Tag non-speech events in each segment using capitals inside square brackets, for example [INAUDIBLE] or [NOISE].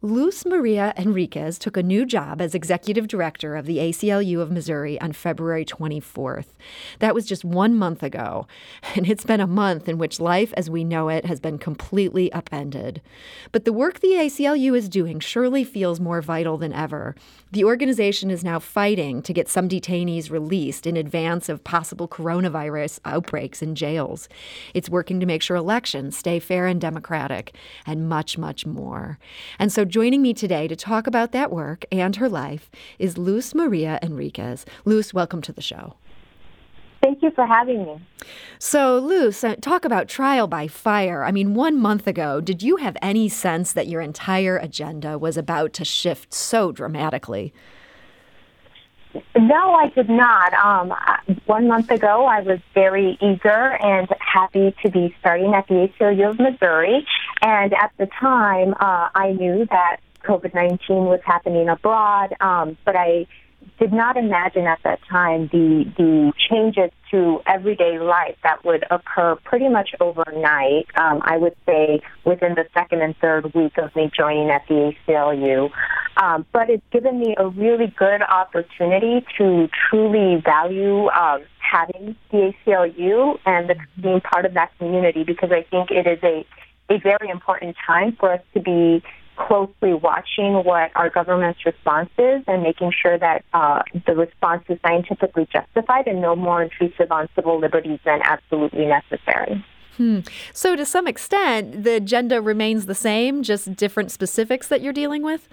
Luz Maria Henriquez took a new job as executive director of the ACLU of Missouri on February 24th. That was just one month ago, [LAUGHS] and it's been a month in which life as we know it has been completely upended. But the work the ACLU is doing surely feels more vital than ever. The organization is now fighting to get some detainees released in advance of possible coronavirus outbreaks in jails. It's working to make sure elections stay fair and democratic, and much, much more. And so joining me today to talk about that work and her life is Luz Maria Henriquez. Luz, welcome to the show. Thank you for having me. So, Luz, uh, talk about trial by fire. I mean, one month ago, did you have any sense that your entire agenda was about to shift so dramatically? No, I did not. Um, one month ago, I was very eager and happy to be starting at the ACLU of Missouri. And at the time, uh, I knew that COVID 19 was happening abroad, um, but I did not imagine at that time the the changes to everyday life that would occur pretty much overnight. Um, I would say within the second and third week of me joining at the ACLU. Um, but it's given me a really good opportunity to truly value um, having the ACLU and the, being part of that community because I think it is a a very important time for us to be closely watching what our government's response is and making sure that uh, the response is scientifically justified and no more intrusive on civil liberties than absolutely necessary. Hmm. So, to some extent, the agenda remains the same, just different specifics that you're dealing with?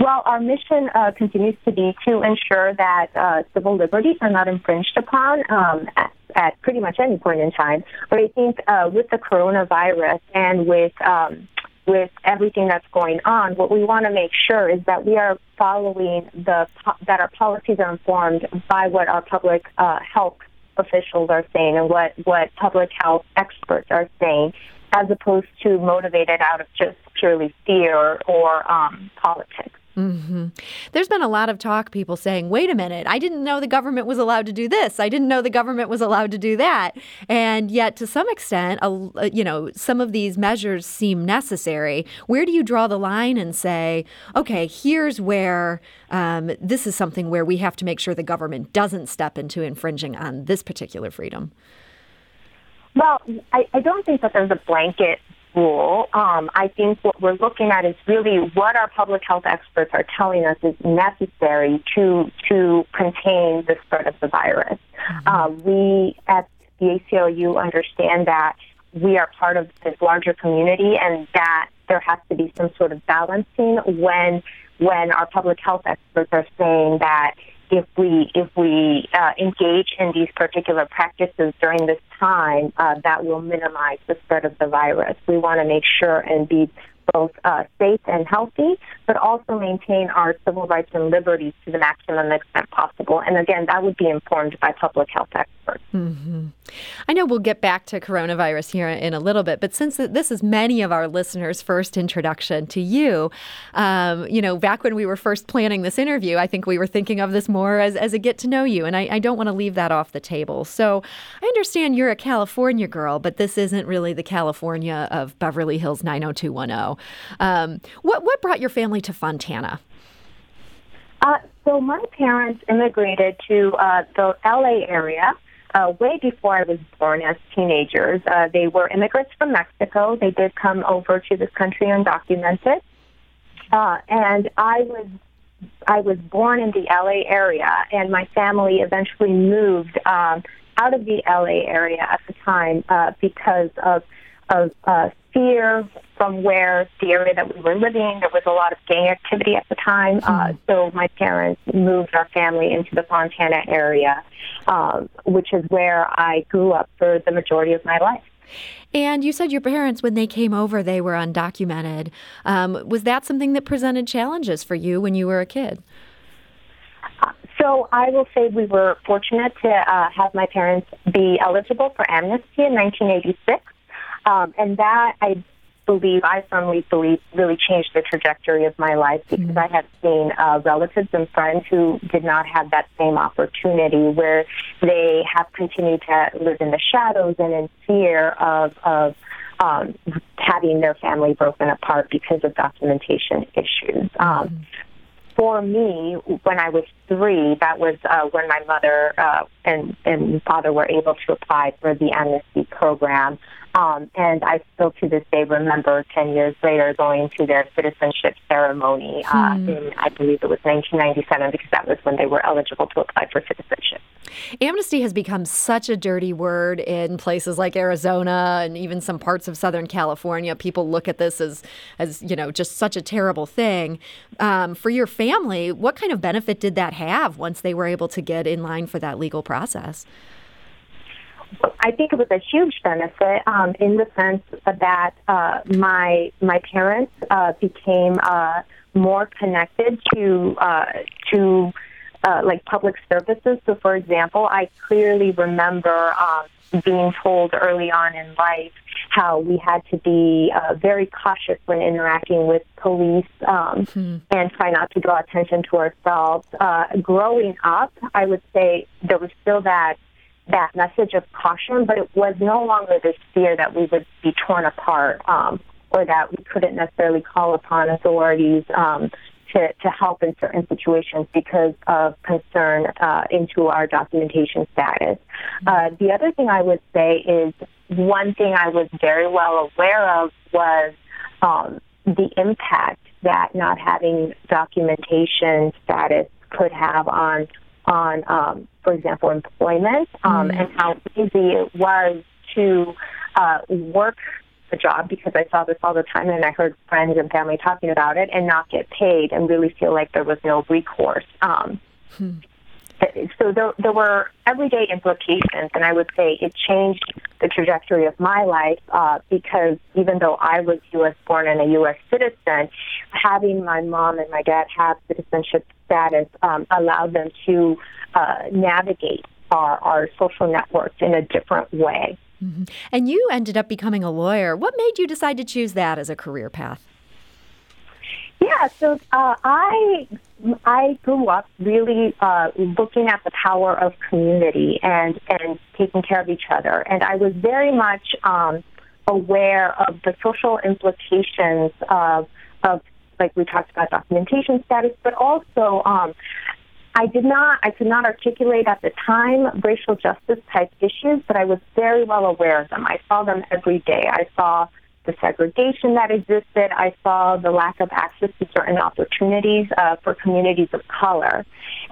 Well, our mission uh, continues to be to ensure that uh, civil liberties are not infringed upon um, at, at, pretty much any point in time. But I think uh, with the coronavirus and with um, with everything that's going on, what we want to make sure is that we are following the that our policies are informed by what our public uh, health officials are saying and what what public health experts are saying, as opposed to motivated out of just purely fear or um, politics. Mm-hmm. There's been a lot of talk, people saying, wait a minute, I didn't know the government was allowed to do this. I didn't know the government was allowed to do that. And yet, to some extent, a, you know, some of these measures seem necessary. Where do you draw the line and say, okay, here's where um, this is something where we have to make sure the government doesn't step into infringing on this particular freedom? Well, I, I don't think that there's a blanket rule. Um, I think what we're looking at is really what our public health experts are telling us is necessary to to contain the spread of the virus. Mm-hmm. Uh, we at the ACLU understand that we are part of this larger community and that there has to be some sort of balancing when when our public health experts are saying that if we if we uh, engage in these particular practices during this time, uh, that will minimize the spread of the virus. We want to make sure and be both uh, safe and healthy, but also maintain our civil rights and liberties to the maximum extent possible. And again, that would be informed by public health experts. Mm-hmm. I know we'll get back to coronavirus here in a little bit, but since this is many of our listeners' first introduction to you, um, you know, back when we were first planning this interview, I think we were thinking of this more as, as a get to know you, and I, I don't want to leave that off the table. So I understand you're a California girl, but this isn't really the California of Beverly Hills 90210. Um, what, what brought your family to Fontana? Uh, so my parents immigrated to uh, the LA area uh, way before I was born as teenagers. Uh, they were immigrants from Mexico. They did come over to this country undocumented. Uh, and I was I was born in the LA area, and my family eventually moved um, out of the LA area at the time uh, because of of uh, fear from where the area that we were living. There was a lot of gang activity at the time, mm-hmm. uh, hmm. so my parents moved our family into the Fontana area, um, which is where I grew up for the majority of my life. And you said your parents, when they came over, they were undocumented. Um, was that something that presented challenges for you when you were a kid? So I will say we were fortunate to uh, have my parents be eligible for amnesty in 1986. Um, and that I believe, I firmly believe, really changed the trajectory of my life because mm-hmm. I have seen uh, relatives and friends who did not have that same opportunity, where they have continued to live in the shadows and in fear of of um, having their family broken apart because of documentation issues. Um, mm-hmm for me, when I was three, that was uh, when my mother uh, and, and father were able to apply for the amnesty program. Um, and I still to this day remember 10 years later going to their citizenship ceremony uh, hmm. in, I believe it was 1997, because that was when they were eligible to apply for citizenship. Amnesty has become such a dirty word in places like Arizona and even some parts of Southern California. People look at this as, as you know, just such a terrible thing. Um, for your family, what kind of benefit did that have once they were able to get in line for that legal process? I think it was a huge benefit um, in the sense that uh, my my parents uh, became uh, more connected to uh, to uh, like public services. So, for example, I clearly remember um, being told early on in life how we had to be uh, very cautious when interacting with police um, mm-hmm. and try not to draw attention to ourselves. Uh, growing up, I would say there was still that that message of caution, but it was no longer this fear that we would be torn apart um, or that we couldn't necessarily call upon authorities um, to, to help in certain situations because of concern uh, into our documentation status. Uh, the other thing I would say is one thing I was very well aware of was um, the impact that not having documentation status could have on on, um, for example, employment um, mm and how easy it was to uh, work the job because I saw this all the time and I heard friends and family talking about it and not get paid and really feel like there was no recourse. Um, hmm. So there, there were everyday implications, and I would say it changed the trajectory of my life uh, because even though I was U.S. born and a U.S. citizen, having my mom and my dad have citizenship status um, allowed them to uh, navigate our, our social networks in a different way. Mm-hmm. And you ended up becoming a lawyer. What made you decide to choose that as a career path? Yeah, so uh, I I grew up really uh, looking at the power of community and and taking care of each other, and I was very much um, aware of the social implications of of like we talked about documentation status, but also um, I did not, I could not articulate at the time racial justice type issues, but I was very well aware of them. I saw them every day. I saw the segregation that existed. I saw the lack of access to certain opportunities uh, for communities of color.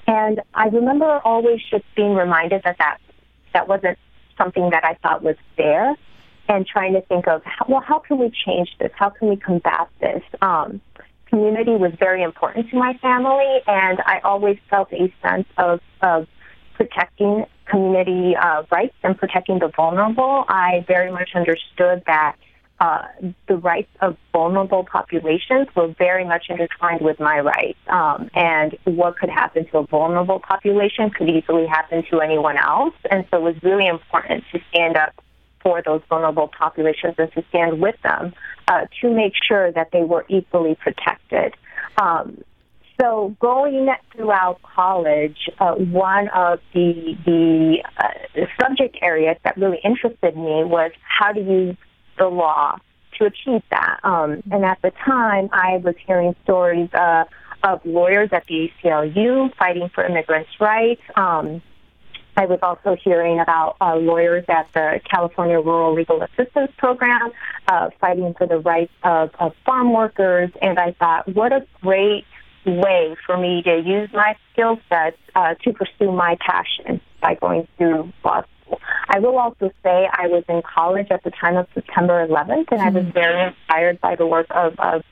And I remember always just being reminded that that, that wasn't something that I thought was fair and trying to think of, well, how can we change this? How can we combat this? Um, community was very important to my family, and I always felt a sense of, of protecting community uh, rights and protecting the vulnerable. I very much understood that uh, the rights of vulnerable populations were very much intertwined with my rights. Um, and what could happen to a vulnerable population could easily happen to anyone else. And so it was really important to stand up for those vulnerable populations and to stand with them uh, to make sure that they were equally protected. Um, so going throughout college, uh, one of the the uh, subject areas that really interested me was how do use the law to achieve that. Um, and at the time, I was hearing stories uh, of lawyers at the ACLU fighting for immigrants' rights. Um, I was also hearing about uh, lawyers at the California Rural Legal Assistance Program uh, fighting for the rights of, of farm workers. And I thought, what a great way for me to use my skill sets uh, to pursue my passion by going through law I will also say I was in college at the time of September 11th, and mm-hmm. I was hmm. very inspired by the work of, of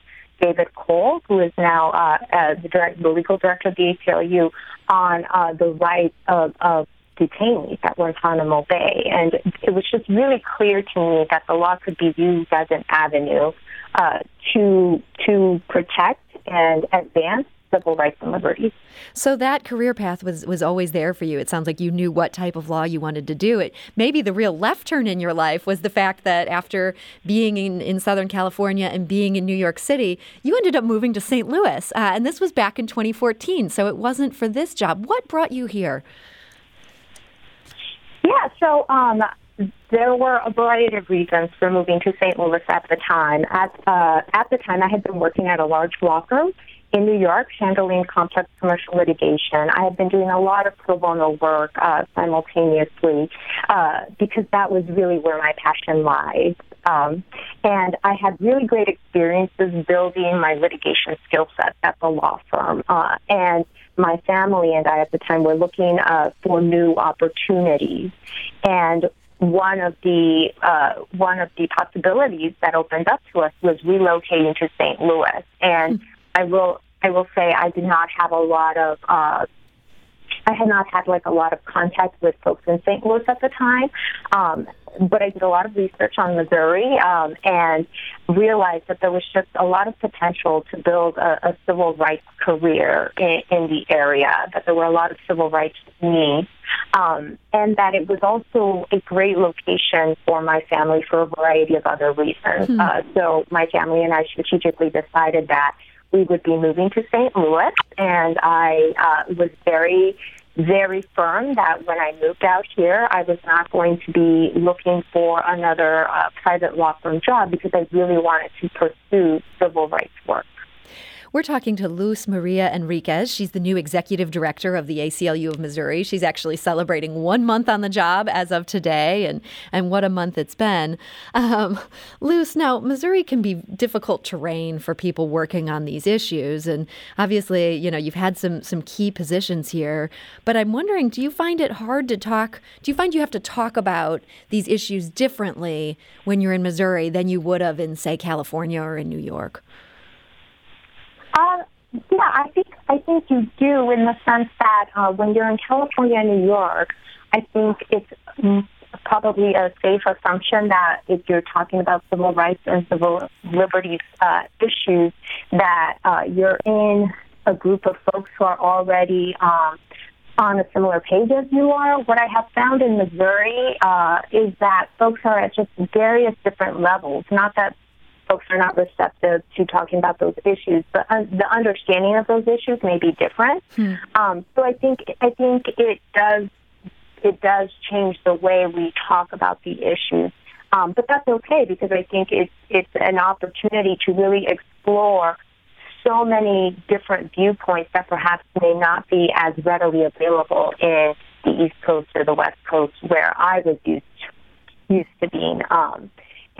David Cole, who is now uh, uh, the, direct, the legal director of the ACLU, on uh, the rights of, of detainees at Guantanamo Bay. And it was just really clear to me that the law could be used as an avenue uh, to to protect and advance civil rights and liberties. So that career path was was always there for you. It sounds like you knew what type of law you wanted to do. It maybe the real left turn in your life was the fact that after being in, in Southern California and being in New York City, you ended up moving to St. Louis, uh, and this was back in 2014. So it wasn't for this job. What brought you here? Yeah, so um, there were a variety of reasons for moving to St. Louis at the time. At uh, at the time, I had been working at a large law firm in New York, handling complex commercial litigation. I had been doing a lot of pro bono work uh, simultaneously uh, because that was really where my passion lies. Um, and I had really great experiences building my litigation skill set at the law firm. Uh, and my family and I at the time were looking uh, for new opportunities. And one of the uh, one of the possibilities that opened up to us was relocating to St. Louis. And mm-hmm. I will I will say I did not have a lot of uh, I had not had like a lot of contact with folks in St. Louis at the time, um, but I did a lot of research on Missouri um, and realized that there was just a lot of potential to build a, a civil rights career in, in the area. That there were a lot of civil rights needs, um, and that it was also a great location for my family for a variety of other reasons. Hmm. Uh, so my family and I strategically decided that we would be moving to St. Louis, and I uh, was very, very firm that when I moved out here, I was not going to be looking for another uh, private law firm job because I really wanted to pursue civil rights work. We're talking to Luz Maria Henriquez. She's the new executive director of the ACLU of Missouri. She's actually celebrating one month on the job as of today, and, and what a month it's been. Um, [LAUGHS] Luz, now, Missouri can be difficult terrain for people working on these issues. And obviously, you know, you've had some, some key positions here. But I'm wondering, do you find it hard to talk? Do you find you have to talk about these issues differently when you're in Missouri than you would have in, say, California or in New York? Uh, yeah, I think I think you do in the sense that uh, when you're in California New York, I think it's probably a safe assumption that if you're talking about civil rights and civil liberties uh, issues, that uh, you're in a group of folks who are already um, on a similar page as you are. What I have found in Missouri uh, is that folks are at just various different levels. Not that folks are not receptive to talking about those issues, but uh, the understanding of those issues may be different. Hmm. Um, so I think I think it does it does change the way we talk about the issues. Um, but that's okay because I think it's it's an opportunity to really explore so many different viewpoints that perhaps may not be as readily available in the East Coast or the West Coast where I was used used to being. Um,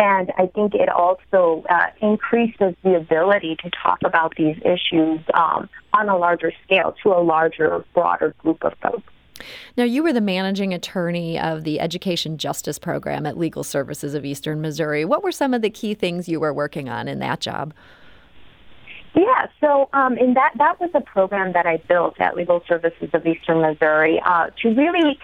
and I think it also uh, increases the ability to talk about these issues um, on a larger scale to a larger, broader group of folks. Now, you were the managing attorney of the Education Justice Program at Legal Services of Eastern Missouri. What were some of the key things you were working on in that job? Yeah, so um, in that that was a program that I built at Legal Services of Eastern Missouri uh, to really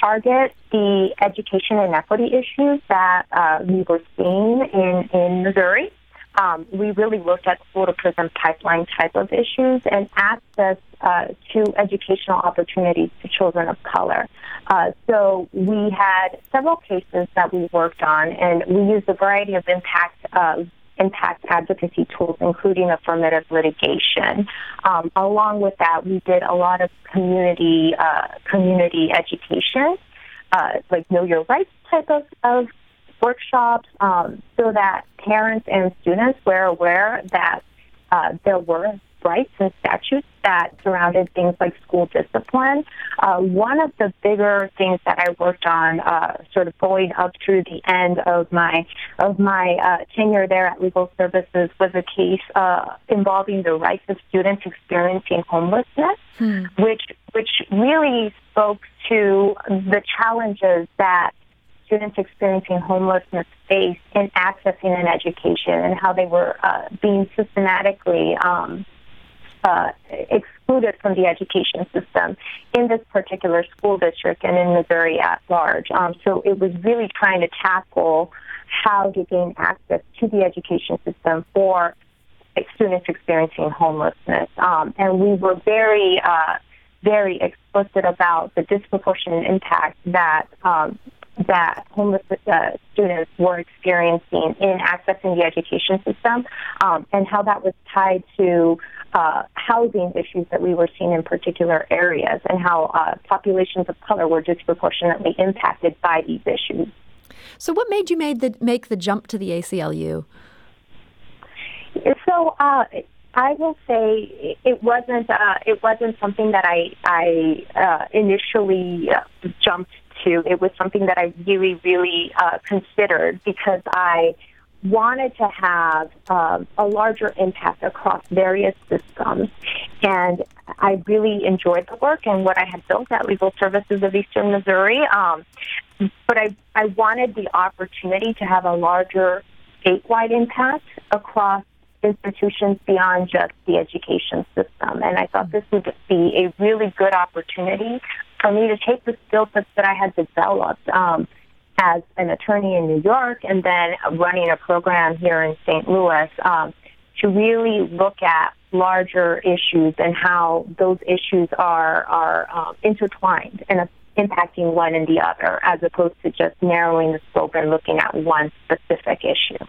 target the education inequity issues that uh, we were seeing in, in Missouri. Um, we really looked at school to prison pipeline type of issues and access uh, to educational opportunities to children of color. Uh, so we had several cases that we worked on, and we used a variety of impact uh, impact advocacy tools, including affirmative litigation. Um, along with that, we did a lot of community uh, community education, uh, like know your rights type of, of workshops, um, so that parents and students were aware that uh, there were rights and statutes that surrounded things like school discipline. Uh, one of the bigger things that I worked on, uh, sort of going up through the end of my of my uh, tenure there at Legal Services, was a case uh, involving the rights of students experiencing homelessness, hmm. which which really spoke to the challenges that students experiencing homelessness face in accessing an education and how they were uh, being systematically um, uh, excluded from the education system in this particular school district and in Missouri at large. Um, so it was really trying to tackle how to gain access to the education system for students experiencing homelessness. Um, and we were very, uh, very explicit about the disproportionate impact that um, that homeless uh, students were experiencing in accessing the education system um, and how that was tied to uh, housing issues that we were seeing in particular areas and how uh, populations of color were disproportionately impacted by these issues. So, what made you made the make the jump to the ACLU? So, uh, I will say it wasn't uh, it wasn't something that I I uh, initially uh, jumped to. It was something that I really really uh, considered because I wanted to have um, a larger impact across various systems. And I really enjoyed the work and what I had built at Legal Services of Eastern Missouri. Um, but I, I wanted the opportunity to have a larger statewide impact across institutions beyond just the education system. And I thought this would be a really good opportunity for me to take the skill sets that I had developed. Um, as an attorney in New York and then running a program here in St. Louis um, to really look at larger issues and how those issues are are um, intertwined and impacting one and the other, as opposed to just narrowing the scope and looking at one specific issue.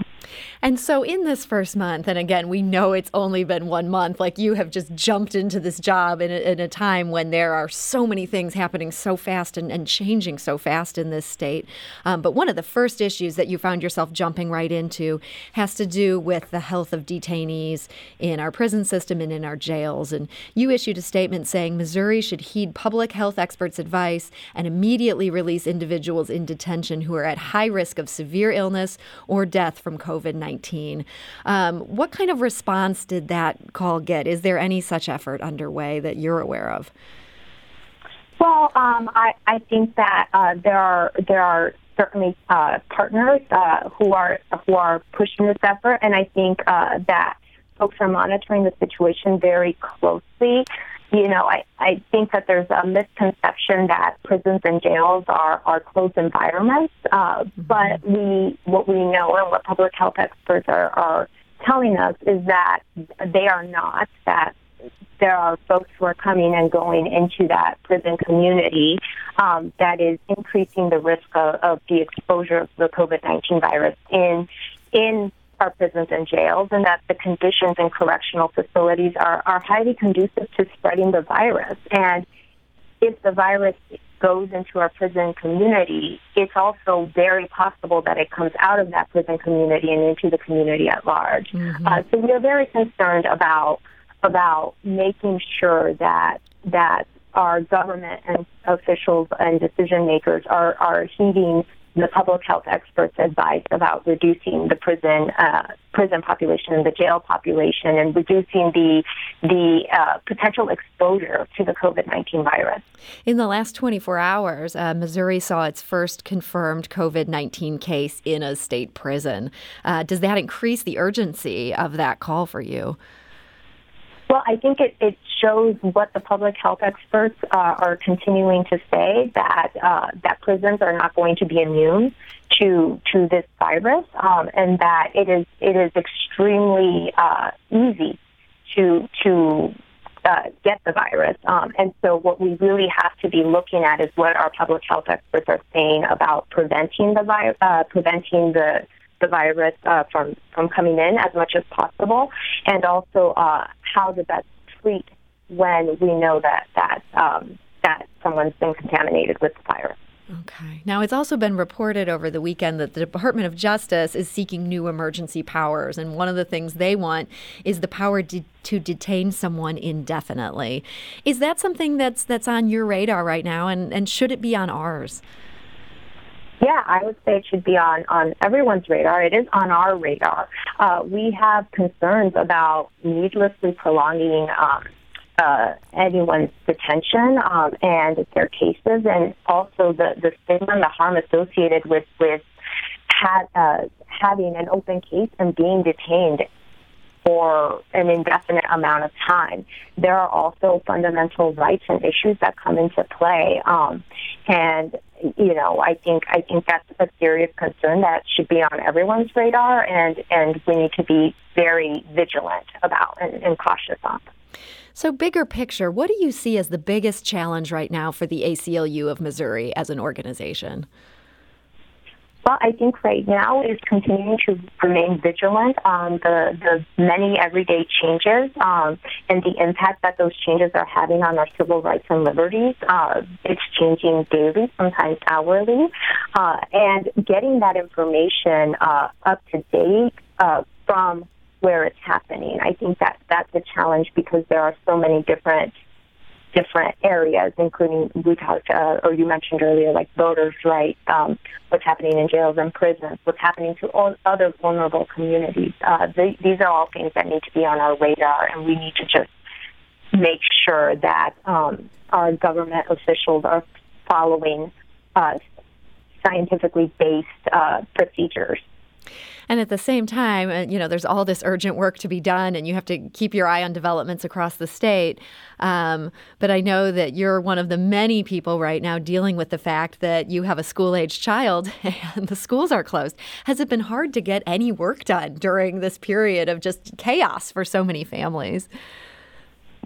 And so, in this first month, and again, we know it's only been one month, like you have just jumped into this job in a, in a time when there are so many things happening so fast and, and changing so fast in this state. Um, but one of the first issues that you found yourself jumping right into has to do with the health of detainees in our prison system and in our jails. And you issued a statement saying Missouri should heed public health experts' advice and immediately release individuals in detention who are at high risk of severe illness or death from COVID. COVID 19. Um, what kind of response did that call get? Is there any such effort underway that you're aware of? Well, um, I, I think that uh, there are there are certainly uh, partners uh, who are who are pushing this effort, and I think uh, that folks are monitoring the situation very closely you know, I, I think that there's a misconception that prisons and jails are, are closed environments. Uh, mm-hmm. But we, what we know and what public health experts are, are telling us is that they are not, that there are folks who are coming and going into that prison community um, that is increasing the risk of, of the exposure of the COVID 19 virus in, in our prisons and jails, and that the conditions in correctional facilities are, are highly conducive to spreading the virus. And if the virus goes into our prison community, it's also very possible that it comes out of that prison community and into the community at large. Mm-hmm. Uh, so we are very concerned about about making sure that that our government and officials and decision makers are are heeding the public health experts advice about reducing the prison uh, prison population and the jail population and reducing the the uh, potential exposure to the COVID nineteen virus. In the last twenty four hours, uh, Missouri saw its first confirmed COVID nineteen case in a state prison. Uh, does that increase the urgency of that call for you? Well, I think it, it shows what the public health experts uh, are continuing to say that uh, that prisons are not going to be immune to to this virus, um, and that it is it is extremely uh, easy to to uh, get the virus. Um, and so, what we really have to be looking at is what our public health experts are saying about preventing the virus, uh, preventing the the virus uh, from from coming in as much as possible, and also uh, how to best treat when we know that that um, that someone's been contaminated with the virus. Okay. Now, it's also been reported over the weekend that the Department of Justice is seeking new emergency powers. And one of the things they want is the power de- to detain someone indefinitely. Is that something that's, that's on your radar right now? And, and should it be on ours? Yeah, I would say it should be on, on everyone's radar. It is on our radar. Uh, we have concerns about needlessly prolonging um, uh, anyone's detention um, and their cases, and also the, the stigma and the harm associated with with ha- uh, having an open case and being detained for an indefinite amount of time. There are also fundamental rights and issues that come into play, um, and you know, I think I think that's a serious concern that should be on everyone's radar, and and we need to be very vigilant about and, and cautious on. So, bigger picture, what do you see as the biggest challenge right now for the ACLU of Missouri as an organization? Well, I think right now is continuing to remain vigilant on the, the many everyday changes um, and the impact that those changes are having on our civil rights and liberties. Uh, it's changing daily, sometimes hourly, uh, and getting that information uh, up to date uh, from where it's happening. I think that that's a challenge because there are so many different different areas, including we talked uh, or you mentioned earlier, like voters' rights, um, what's happening in jails and prisons, what's happening to all other vulnerable communities. Uh, these are all things that need to be on our radar, and we need to just make sure that um, our government officials are following uh, scientifically based uh, procedures. And at the same time, you know, there's all this urgent work to be done, and you have to keep your eye on developments across the state. Um, but I know that you're one of the many people right now dealing with the fact that you have a school age child [LAUGHS] and the schools are closed. Has it been hard to get any work done during this period of just chaos for so many families?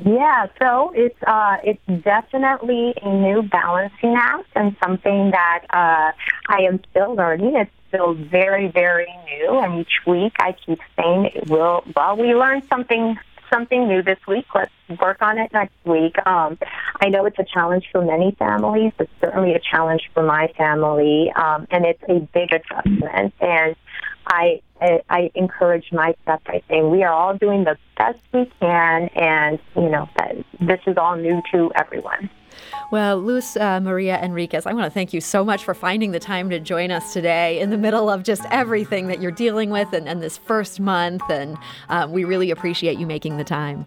Yeah, so it's uh, it's definitely a new balancing act and something that uh, I am still learning. It's still very, very new, and each week I keep saying, "Well, well, we learned something something new this week. Let's work on it next week." Um, I know it's a challenge for many families. It's certainly a challenge for my family, um, and it's a big adjustment. And I, I encourage my staff by saying we are all doing the best we can, and you know that this is all new to everyone. Well, Luz uh, Maria Henriquez, I want to thank you so much for finding the time to join us today in the middle of just everything that you're dealing with and, and this first month. And uh, we really appreciate you making the time.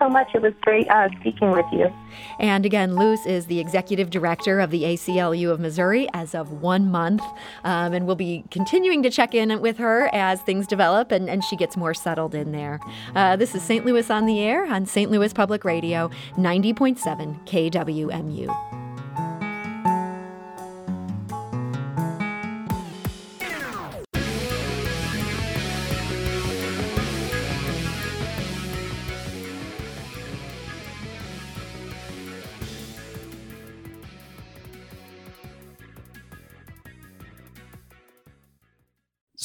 So much. It was great uh, speaking with you. And again, Luz is the executive director of the ACLU of Missouri as of one month. Um, and we'll be continuing to check in with her as things develop and, and she gets more settled in there. Uh, this is St. Louis on the Air on St. Louis Public Radio, 90.7 KWMU.